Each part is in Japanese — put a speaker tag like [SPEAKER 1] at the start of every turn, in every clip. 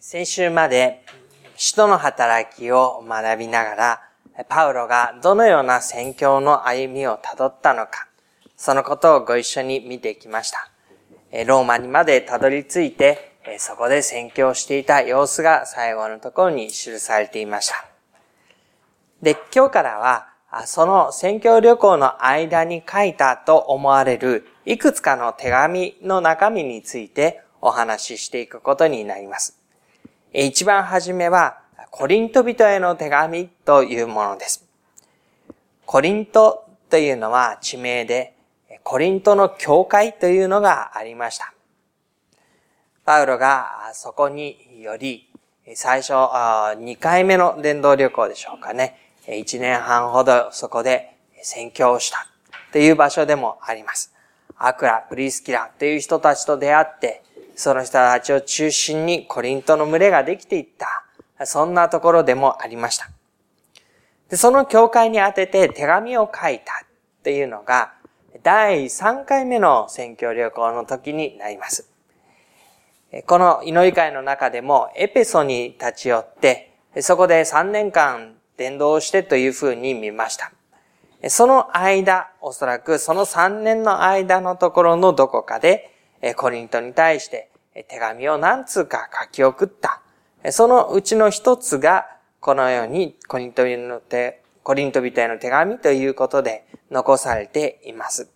[SPEAKER 1] 先週まで使徒の働きを学びながら、パウロがどのような宣教の歩みをたどったのか、そのことをご一緒に見てきました。ローマにまでたどり着いて、そこで宣教していた様子が最後のところに記されていました。で、今日からは、その宣教旅行の間に書いたと思われるいくつかの手紙の中身についてお話ししていくことになります。一番初めは、コリント人への手紙というものです。コリントというのは地名で、コリントの教会というのがありました。パウロがそこにより、最初、2回目の伝道旅行でしょうかね。1年半ほどそこで宣教をしたという場所でもあります。アクラ、プリスキラという人たちと出会って、その人たちを中心にコリントの群れができていった。そんなところでもありました。で、その教会に宛てて手紙を書いたっていうのが、第3回目の選挙旅行の時になります。この祈り会の中でもエペソに立ち寄って、そこで3年間伝道してというふうに見ました。その間、おそらくその3年の間のところのどこかで、コリントに対して手紙を何通か書き送った。そのうちの一つが、このようにコリントの手、コリント人への手紙ということで残されています。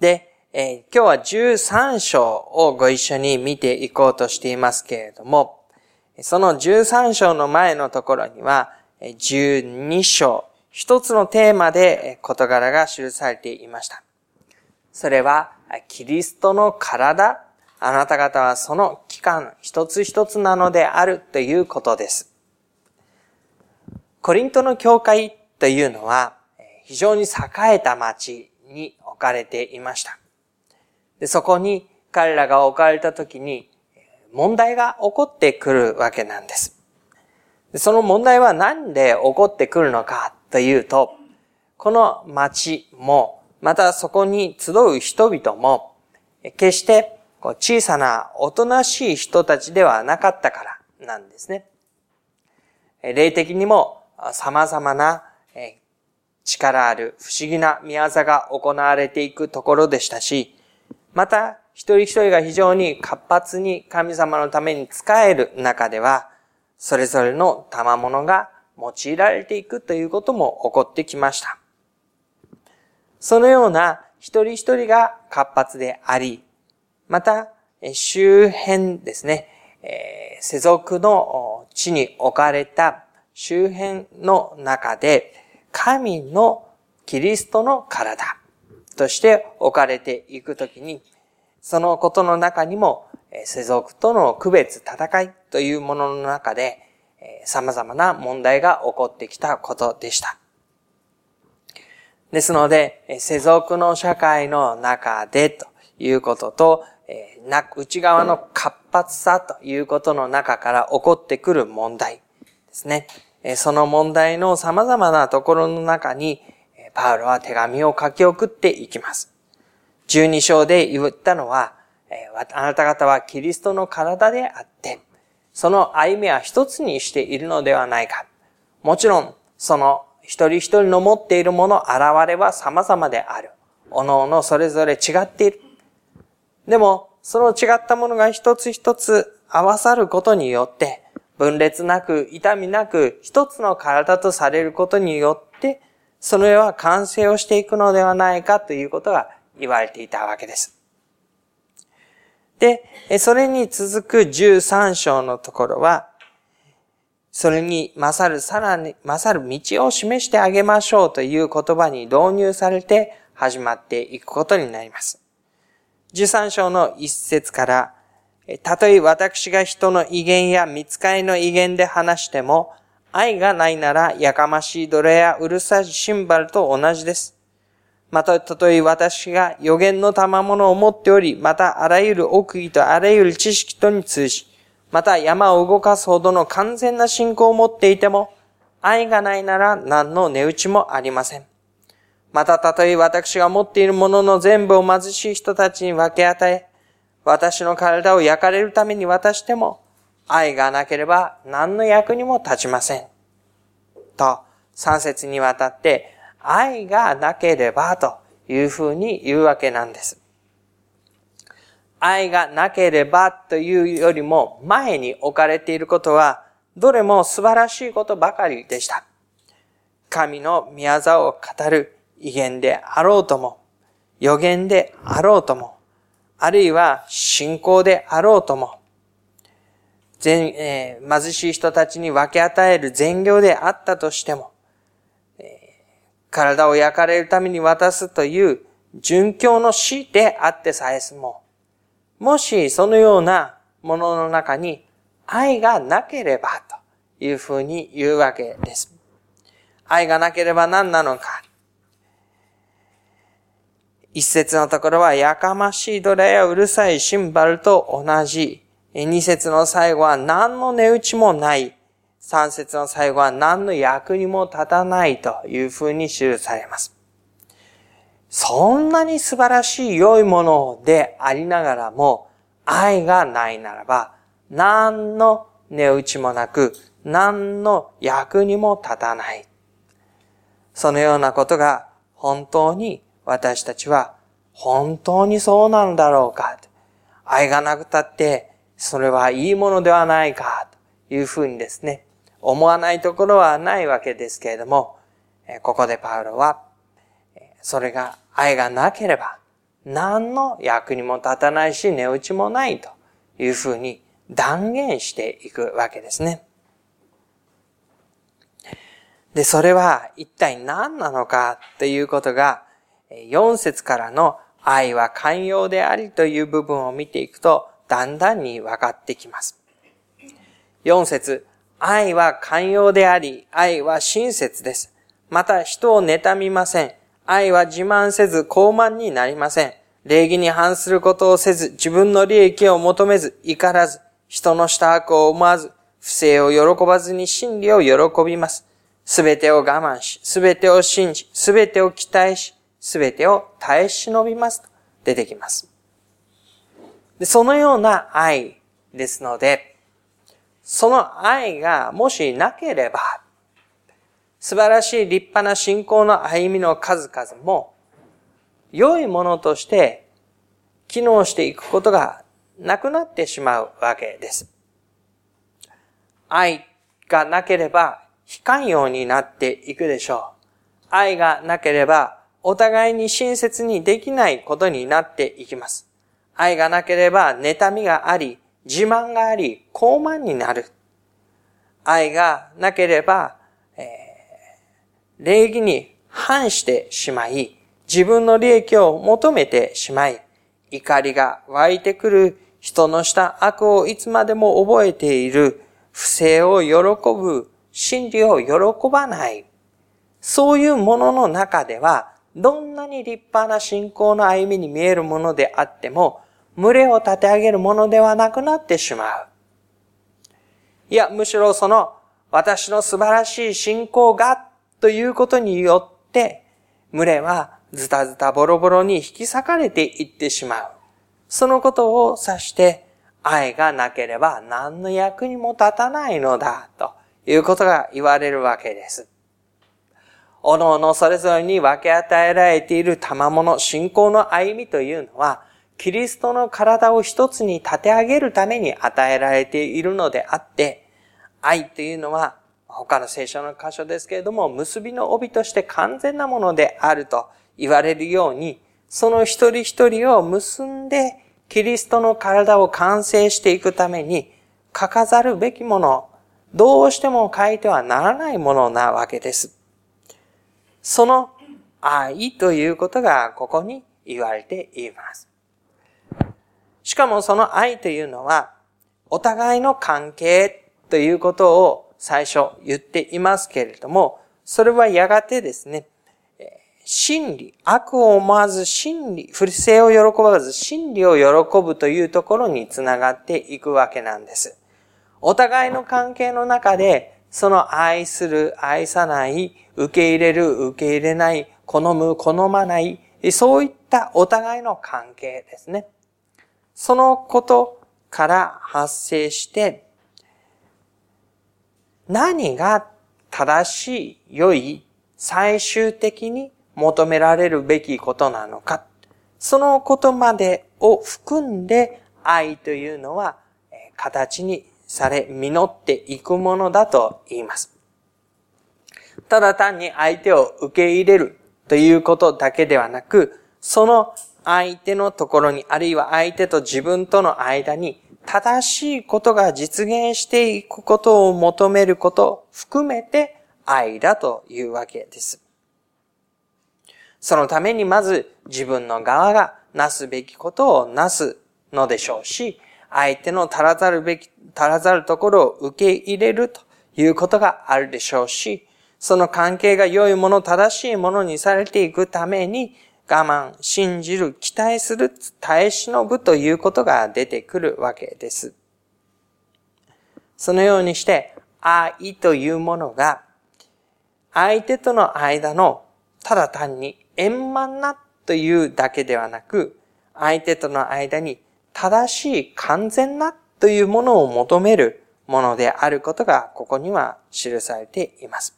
[SPEAKER 1] で、えー、今日は13章をご一緒に見ていこうとしていますけれども、その13章の前のところには、12章、一つのテーマで事柄が記されていました。それは、キリストの体、あなた方はその期間一つ一つなのであるということです。コリントの教会というのは非常に栄えた町に置かれていました。でそこに彼らが置かれた時に問題が起こってくるわけなんです。その問題は何で起こってくるのかというと、この町もまたそこに集う人々も、決して小さなおとなしい人たちではなかったからなんですね。霊的にも様々な力ある不思議な宮業が行われていくところでしたし、また一人一人が非常に活発に神様のために仕える中では、それぞれの賜物が用いられていくということも起こってきました。そのような一人一人が活発であり、また、周辺ですね、え世俗の地に置かれた周辺の中で、神のキリストの体として置かれていくときに、そのことの中にも、世俗との区別、戦いというものの中で、様々な問題が起こってきたことでした。ですので、世俗の社会の中でということと、内側の活発さということの中から起こってくる問題ですね。その問題の様々なところの中に、パウロは手紙を書き送っていきます。十二章で言ったのは、あなた方はキリストの体であって、その歩みは一つにしているのではないか。もちろん、その一人一人の持っているもの、現れは様々である。おのおのそれぞれ違っている。でも、その違ったものが一つ一つ合わさることによって、分裂なく、痛みなく、一つの体とされることによって、その世は完成をしていくのではないかということが言われていたわけです。で、それに続く13章のところは、それに勝る、さらに勝る道を示してあげましょうという言葉に導入されて始まっていくことになります。13章の一節から、たとえ私が人の威厳や見つかりの威厳で話しても、愛がないならやかましい奴隷やうるさいシンバルと同じです。また、たとえ私が予言の賜物を持っており、またあらゆる奥義とあらゆる知識とに通じ、また山を動かすほどの完全な信仰を持っていても、愛がないなら何の値打ちもありません。また、たとえ私が持っているものの全部を貧しい人たちに分け与え、私の体を焼かれるために渡しても、愛がなければ何の役にも立ちません。と、三節にわたって、愛がなければというふうに言うわけなんです。愛がなければというよりも前に置かれていることは、どれも素晴らしいことばかりでした。神の宮沢を語る威厳であろうとも、予言であろうとも、あるいは信仰であろうとも、全えー、貧しい人たちに分け与える善行であったとしても、えー、体を焼かれるために渡すという殉教の死であってさえすも、もしそのようなものの中に愛がなければというふうに言うわけです。愛がなければ何なのか。一節のところは、やかましい奴隷やうるさいシンバルと同じ。二節の最後は何の値打ちもない。三節の最後は何の役にも立たないというふうに記されます。そんなに素晴らしい良いものでありながらも、愛がないならば、何の値打ちもなく、何の役にも立たない。そのようなことが本当に私たちは本当にそうなんだろうか。愛がなくたって、それはいいものではないか、というふうにですね、思わないところはないわけですけれども、ここでパウロは、それが愛がなければ、何の役にも立たないし、値打ちもないというふうに断言していくわけですね。で、それは一体何なのかということが、4節からの愛は寛容でありという部分を見ていくと、だんだんに分かってきます。4節愛は寛容であり、愛は親切です。また人を妬みません。愛は自慢せず傲慢になりません。礼儀に反することをせず、自分の利益を求めず、怒らず、人のした悪を思わず、不正を喜ばずに真理を喜びます。すべてを我慢し、すべてを信じ、すべてを期待し、すべてを耐え忍びますと出てきます。でそのような愛ですので、その愛がもしなければ、素晴らしい立派な信仰の歩みの数々も、良いものとして機能していくことがなくなってしまうわけです。愛がなければ非寛容になっていくでしょう。愛がなければお互いに親切にできないことになっていきます。愛がなければ妬みがあり、自慢があり、傲慢になる。愛がなければ、えー、礼儀に反してしまい、自分の利益を求めてしまい、怒りが湧いてくる人のした悪をいつまでも覚えている、不正を喜ぶ、真理を喜ばない。そういうものの中では、どんなに立派な信仰の歩みに見えるものであっても、群れを立て上げるものではなくなってしまう。いや、むしろその私の素晴らしい信仰がということによって、群れはズタズタボロボロに引き裂かれていってしまう。そのことを指して、愛がなければ何の役にも立たないのだ、ということが言われるわけです。おのおのそれぞれに分け与えられている賜物、信仰の歩みというのは、キリストの体を一つに立て上げるために与えられているのであって、愛というのは、他の聖書の箇所ですけれども、結びの帯として完全なものであると言われるように、その一人一人を結んで、キリストの体を完成していくために、書かざるべきもの、どうしても書いてはならないものなわけです。その愛ということがここに言われています。しかもその愛というのは、お互いの関係ということを最初言っていますけれども、それはやがてですね、真理、悪を思わず真理、不正を喜ばず真理を喜ぶというところにつながっていくわけなんです。お互いの関係の中で、その愛する、愛さない、受け入れる、受け入れない、好む、好まない、そういったお互いの関係ですね。そのことから発生して、何が正しい、良い、最終的に求められるべきことなのか。そのことまでを含んで愛というのは形にされ、実っていくものだと言います。ただ単に相手を受け入れるということだけではなく、その相手のところに、あるいは相手と自分との間に正しいことが実現していくことを求めることを含めて愛だというわけです。そのためにまず自分の側がなすべきことをなすのでしょうし、相手の足らざるべき、足らざるところを受け入れるということがあるでしょうし、その関係が良いもの、正しいものにされていくために、我慢、信じる、期待する、耐え忍ぶということが出てくるわけです。そのようにして、愛というものが、相手との間のただ単に円満なというだけではなく、相手との間に正しい完全なというものを求めるものであることがここには記されています。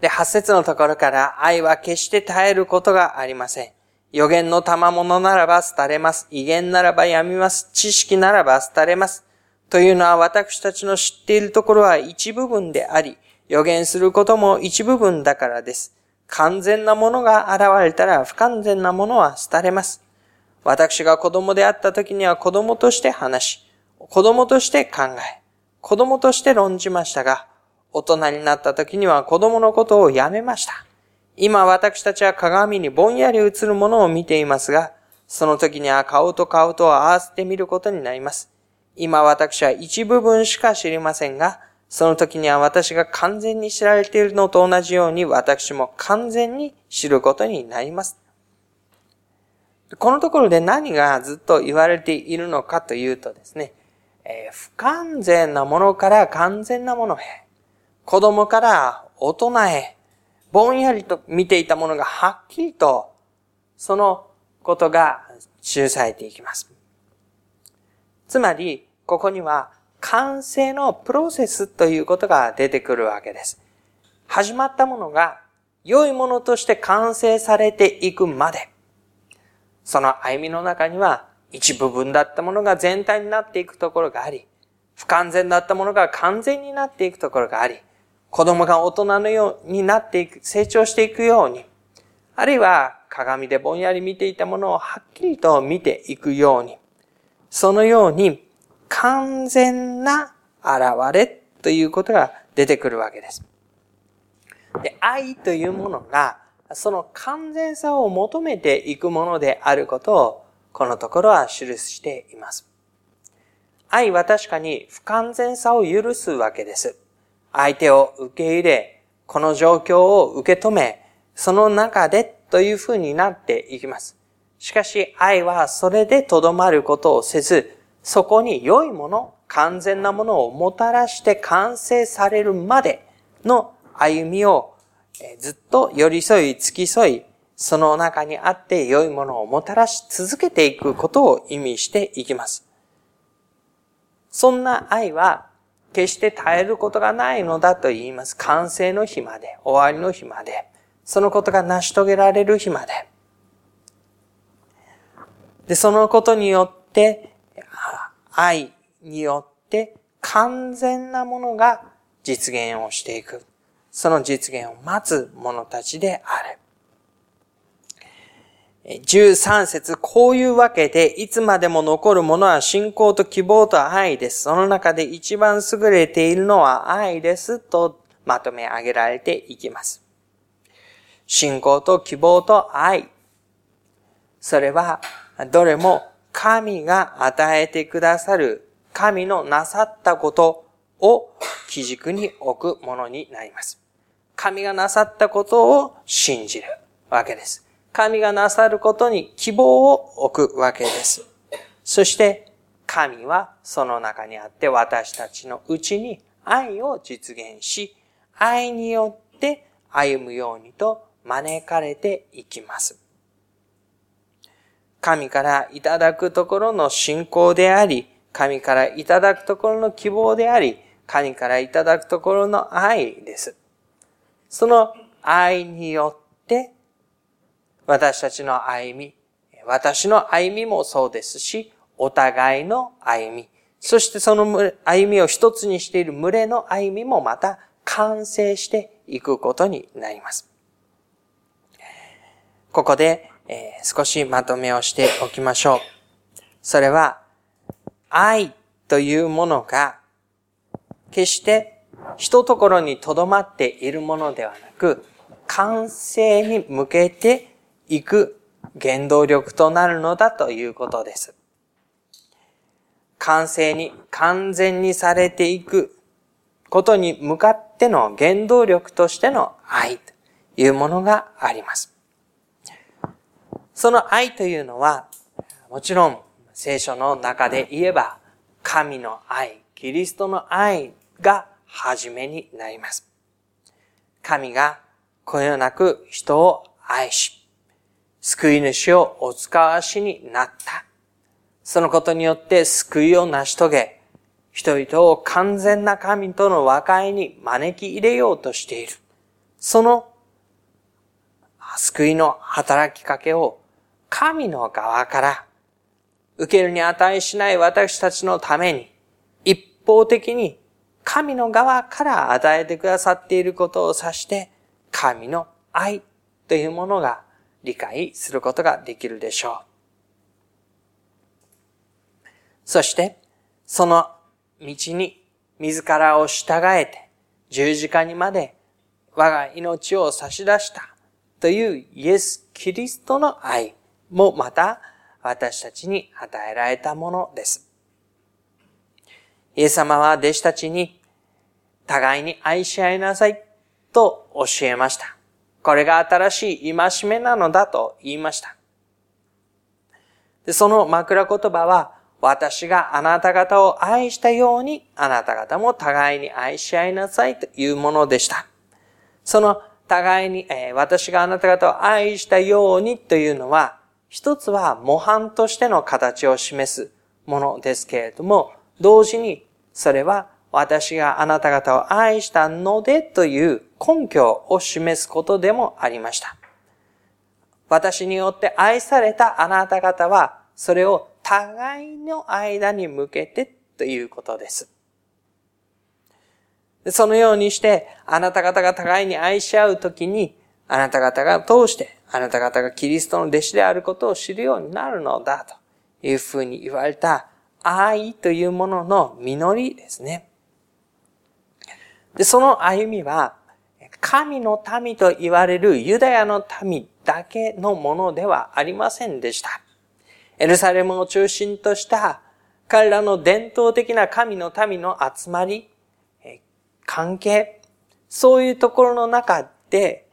[SPEAKER 1] で、八節のところから愛は決して耐えることがありません。予言の賜物ならば廃れます。威厳ならばやみます。知識ならば廃れます。というのは私たちの知っているところは一部分であり、予言することも一部分だからです。完全なものが現れたら不完全なものは廃れます。私が子供であった時には子供として話し、子供として考え、子供として論じましたが、大人になった時には子供のことをやめました。今私たちは鏡にぼんやり映るものを見ていますが、その時には顔と顔とを合わせてみることになります。今私は一部分しか知りませんが、その時には私が完全に知られているのと同じように私も完全に知ることになります。このところで何がずっと言われているのかというとですね、えー、不完全なものから完全なものへ、子供から大人へ、ぼんやりと見ていたものがはっきりと、そのことが記されていきます。つまり、ここには完成のプロセスということが出てくるわけです。始まったものが良いものとして完成されていくまで、その歩みの中には一部分だったものが全体になっていくところがあり、不完全だったものが完全になっていくところがあり、子供が大人のようになっていく、成長していくように、あるいは鏡でぼんやり見ていたものをはっきりと見ていくように、そのように完全な現れということが出てくるわけです。で、愛というものが、その完全さを求めていくものであることを、このところは記しています。愛は確かに不完全さを許すわけです。相手を受け入れ、この状況を受け止め、その中でというふうになっていきます。しかし愛はそれでとどまることをせず、そこに良いもの、完全なものをもたらして完成されるまでの歩みをずっと寄り添い、付き添い、その中にあって良いものをもたらし続けていくことを意味していきます。そんな愛は決して耐えることがないのだと言います。完成の日まで、終わりの日まで、そのことが成し遂げられる日まで。で、そのことによって、愛によって完全なものが実現をしていく。その実現を待つ者たちである。13節こういうわけで、いつまでも残るものは信仰と希望と愛です。その中で一番優れているのは愛です。とまとめ上げられていきます。信仰と希望と愛。それは、どれも神が与えてくださる神のなさったことを基軸に置くものになります。神がなさったことを信じるわけです。神がなさることに希望を置くわけです。そして、神はその中にあって私たちのうちに愛を実現し、愛によって歩むようにと招かれていきます。神からいただくところの信仰であり、神からいただくところの希望であり、神からいただくところの愛です。その愛によって、私たちの歩み、私の歩みもそうですし、お互いの歩み、そしてその歩みを一つにしている群れの歩みもまた完成していくことになります。ここで、えー、少しまとめをしておきましょう。それは、愛というものが、決して一ところに留まっているものではなく、完成に向けていく原動力となるのだということです。完成に、完全にされていくことに向かっての原動力としての愛というものがあります。その愛というのは、もちろん聖書の中で言えば、神の愛、キリストの愛が初めになります。神がこよなく人を愛し、救い主をお使わしになった。そのことによって救いを成し遂げ、人々を完全な神との和解に招き入れようとしている。その救いの働きかけを神の側から受けるに値しない私たちのために一方的に神の側から与えてくださっていることを指して神の愛というものが理解することができるでしょう。そして、その道に自らを従えて十字架にまで我が命を差し出したというイエス・キリストの愛もまた私たちに与えられたものです。イエス様は弟子たちに互いに愛し合いなさいと教えました。これが新しい戒めなのだと言いました。でその枕言葉は私があなた方を愛したようにあなた方も互いに愛し合いなさいというものでした。その互いに、えー、私があなた方を愛したようにというのは一つは模範としての形を示すものですけれども、同時にそれは私があなた方を愛したのでという根拠を示すことでもありました。私によって愛されたあなた方は、それを互いの間に向けてということです。そのようにして、あなた方が互いに愛し合うときに、あなた方が通して、あなた方がキリストの弟子であることを知るようになるのだ、というふうに言われた愛というものの実りですね。で、その歩みは、神の民と言われるユダヤの民だけのものではありませんでした。エルサレムを中心とした彼らの伝統的な神の民の集まり、関係、そういうところの中で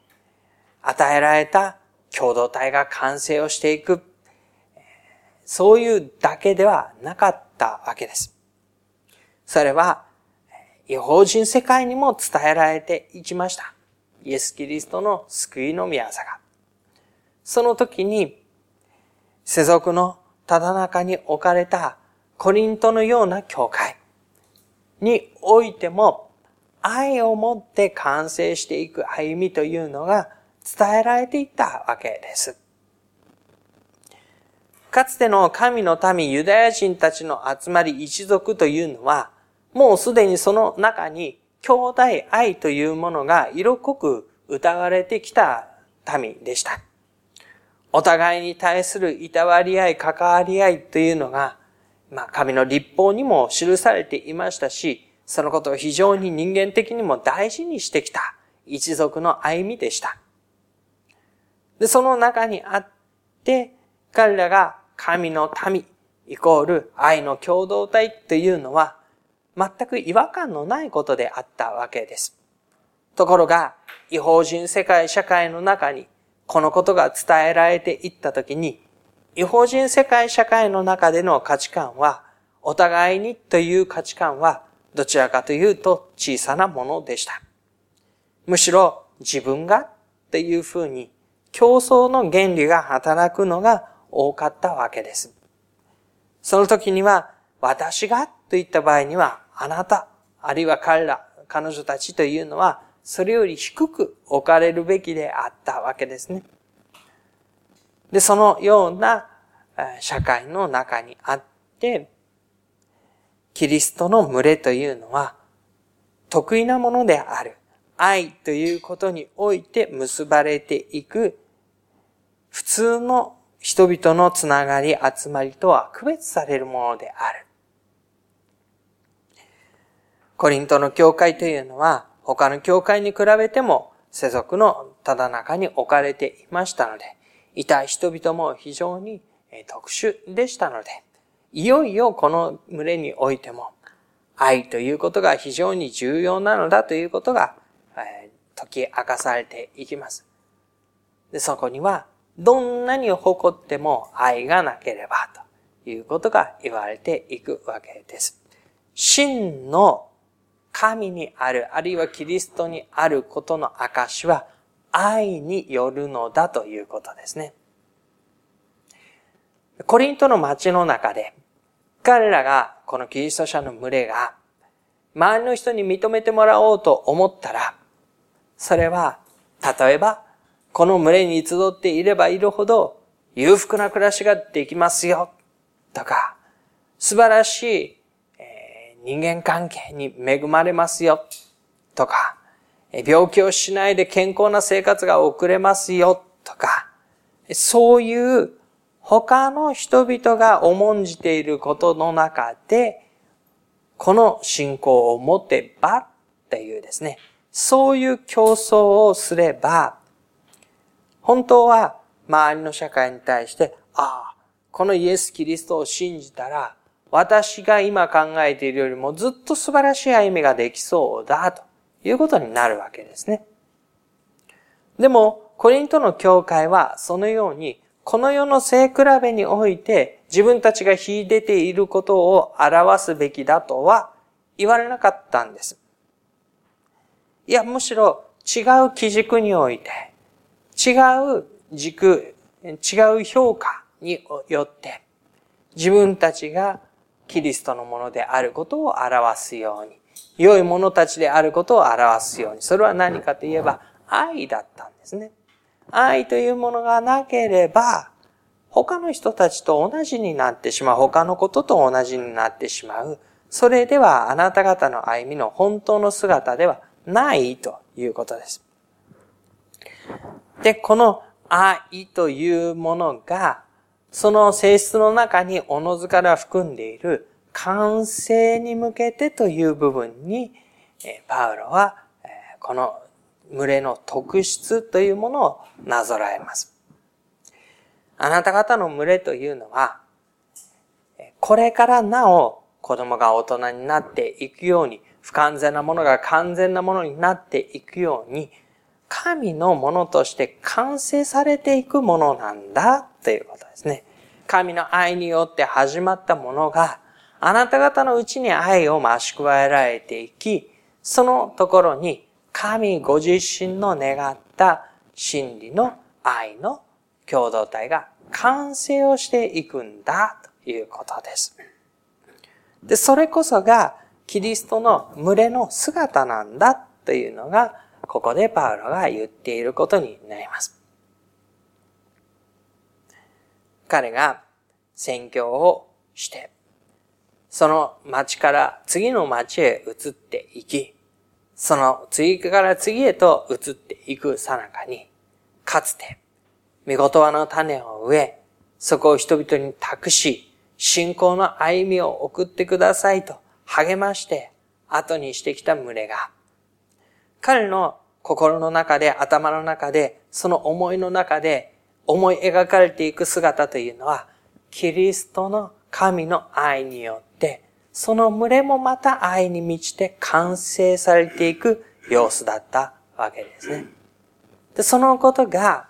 [SPEAKER 1] 与えられた共同体が完成をしていく、そういうだけではなかったわけです。それは違法人世界にも伝えられていきました。イエス・キリストの救いの宮さが。その時に、世俗のただ中に置かれたコリントのような教会においても、愛を持って完成していく歩みというのが伝えられていったわけです。かつての神の民ユダヤ人たちの集まり一族というのは、もうすでにその中に兄弟愛というものが色濃く歌われてきた民でした。お互いに対するいたわり合い、関わり合いというのが、まあ、神の立法にも記されていましたし、そのことを非常に人間的にも大事にしてきた一族の歩みでした。で、その中にあって、彼らが神の民、イコール愛の共同体というのは、全く違和感のないことであったわけです。ところが、違法人世界社会の中にこのことが伝えられていったときに、違法人世界社会の中での価値観は、お互いにという価値観は、どちらかというと小さなものでした。むしろ自分がっていうふうに競争の原理が働くのが多かったわけです。その時には、私がといった場合には、あなた、あるいは彼ら、彼女たちというのは、それより低く置かれるべきであったわけですね。で、そのような社会の中にあって、キリストの群れというのは、得意なものである。愛ということにおいて結ばれていく、普通の人々のつながり、集まりとは区別されるものである。コリントの教会というのは、他の教会に比べても世俗のただ中に置かれていましたので、痛い人々も非常に特殊でしたので、いよいよこの群れにおいても、愛ということが非常に重要なのだということが、え解き明かされていきます。で、そこには、どんなに誇っても愛がなければということが言われていくわけです。真の神にある、あるいはキリストにあることの証は愛によるのだということですね。コリントの街の中で、彼らが、このキリスト者の群れが、周りの人に認めてもらおうと思ったら、それは、例えば、この群れに集っていればいるほど、裕福な暮らしができますよ、とか、素晴らしい人間関係に恵まれますよ、とか、病気をしないで健康な生活が送れますよ、とか、そういう他の人々が重んじていることの中で、この信仰を持てばっていうですね、そういう競争をすれば、本当は周りの社会に対して、ああ、このイエス・キリストを信じたら、私が今考えているよりもずっと素晴らしい歩みができそうだということになるわけですね。でも、コリントの教会はそのように、この世の背比べにおいて自分たちが秀でていることを表すべきだとは言われなかったんです。いや、むしろ違う基軸において、違う軸、違う評価によって、自分たちがキリストのものであることを表すように、良い者たちであることを表すように。それは何かといえば愛だったんですね。愛というものがなければ、他の人たちと同じになってしまう。他のことと同じになってしまう。それではあなた方の歩みの本当の姿ではないということです。で、この愛というものがその性質の中におのずから含んでいる完成に向けてという部分に、パウロはこの群れの特質というものをなぞらえます。あなた方の群れというのは、これからなお子供が大人になっていくように、不完全なものが完全なものになっていくように、神のものとして完成されていくものなんだということですね。神の愛によって始まったものが、あなた方のうちに愛を増し加えられていき、そのところに神ご自身の願った真理の愛の共同体が完成をしていくんだということです。で、それこそがキリストの群れの姿なんだというのがここでパウロが言っていることになります。彼が宣教をして、その町から次の町へ移っていき、その次から次へと移っていくさなかに、かつて、見言葉の種を植え、そこを人々に託し、信仰の歩みを送ってくださいと励まして後にしてきた群れが、彼の心の中で、頭の中で、その思いの中で思い描かれていく姿というのは、キリストの神の愛によって、その群れもまた愛に満ちて完成されていく様子だったわけですね。で、そのことが、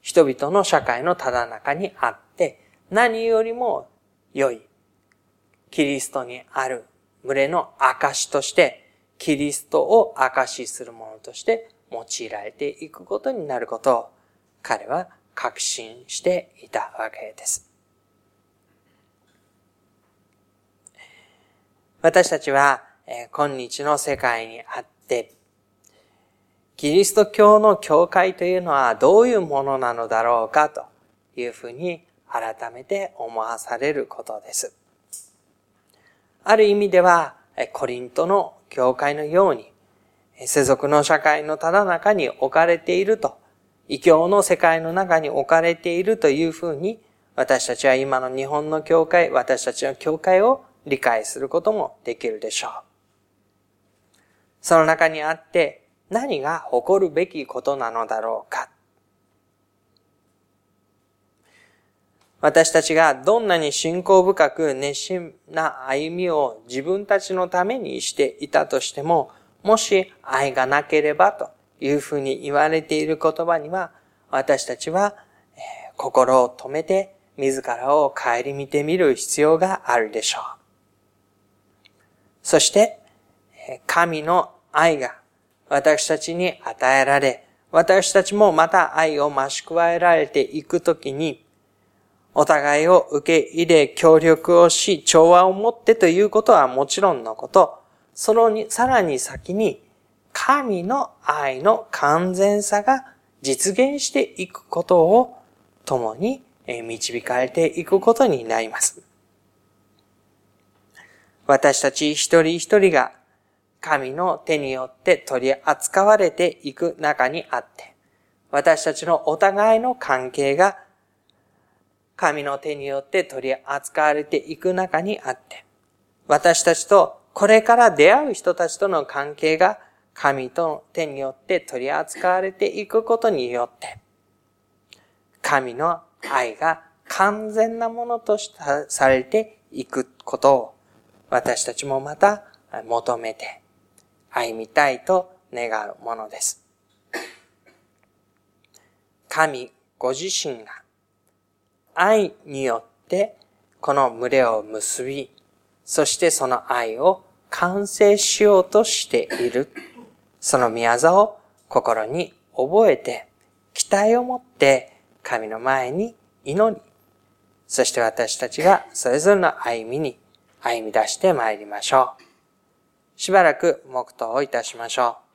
[SPEAKER 1] 人々の社会のただ中にあって、何よりも良い、キリストにある群れの証として、キリストを証しするものとして用いられていくことになることを彼は確信していたわけです。私たちは、今日の世界にあって、キリスト教の教会というのはどういうものなのだろうかというふうに改めて思わされることです。ある意味では、コリントの教会のように、世俗の社会のただ中に置かれていると、異教の世界の中に置かれているというふうに、私たちは今の日本の教会、私たちの教会を理解することもできるでしょう。その中にあって何が誇るべきことなのだろうか。私たちがどんなに信仰深く熱心な歩みを自分たちのためにしていたとしても、もし愛がなければというふうに言われている言葉には、私たちは心を止めて自らを顧みてみる必要があるでしょう。そして、神の愛が私たちに与えられ、私たちもまた愛を増し加えられていくときに、お互いを受け入れ、協力をし、調和を持ってということはもちろんのこと、そのに、さらに先に、神の愛の完全さが実現していくことを共に導かれていくことになります。私たち一人一人が神の手によって取り扱われていく中にあって、私たちのお互いの関係が神の手によって取り扱われていく中にあって、私たちとこれから出会う人たちとの関係が神との手によって取り扱われていくことによって、神の愛が完全なものとされていくことを私たちもまた求めて歩みたいと願うものです。神ご自身が愛によってこの群れを結び、そしてその愛を完成しようとしている。その宮沢を心に覚えて、期待を持って神の前に祈り、そして私たちがそれぞれの歩みに歩み出して参りましょう。しばらく黙祷をいたしましょう。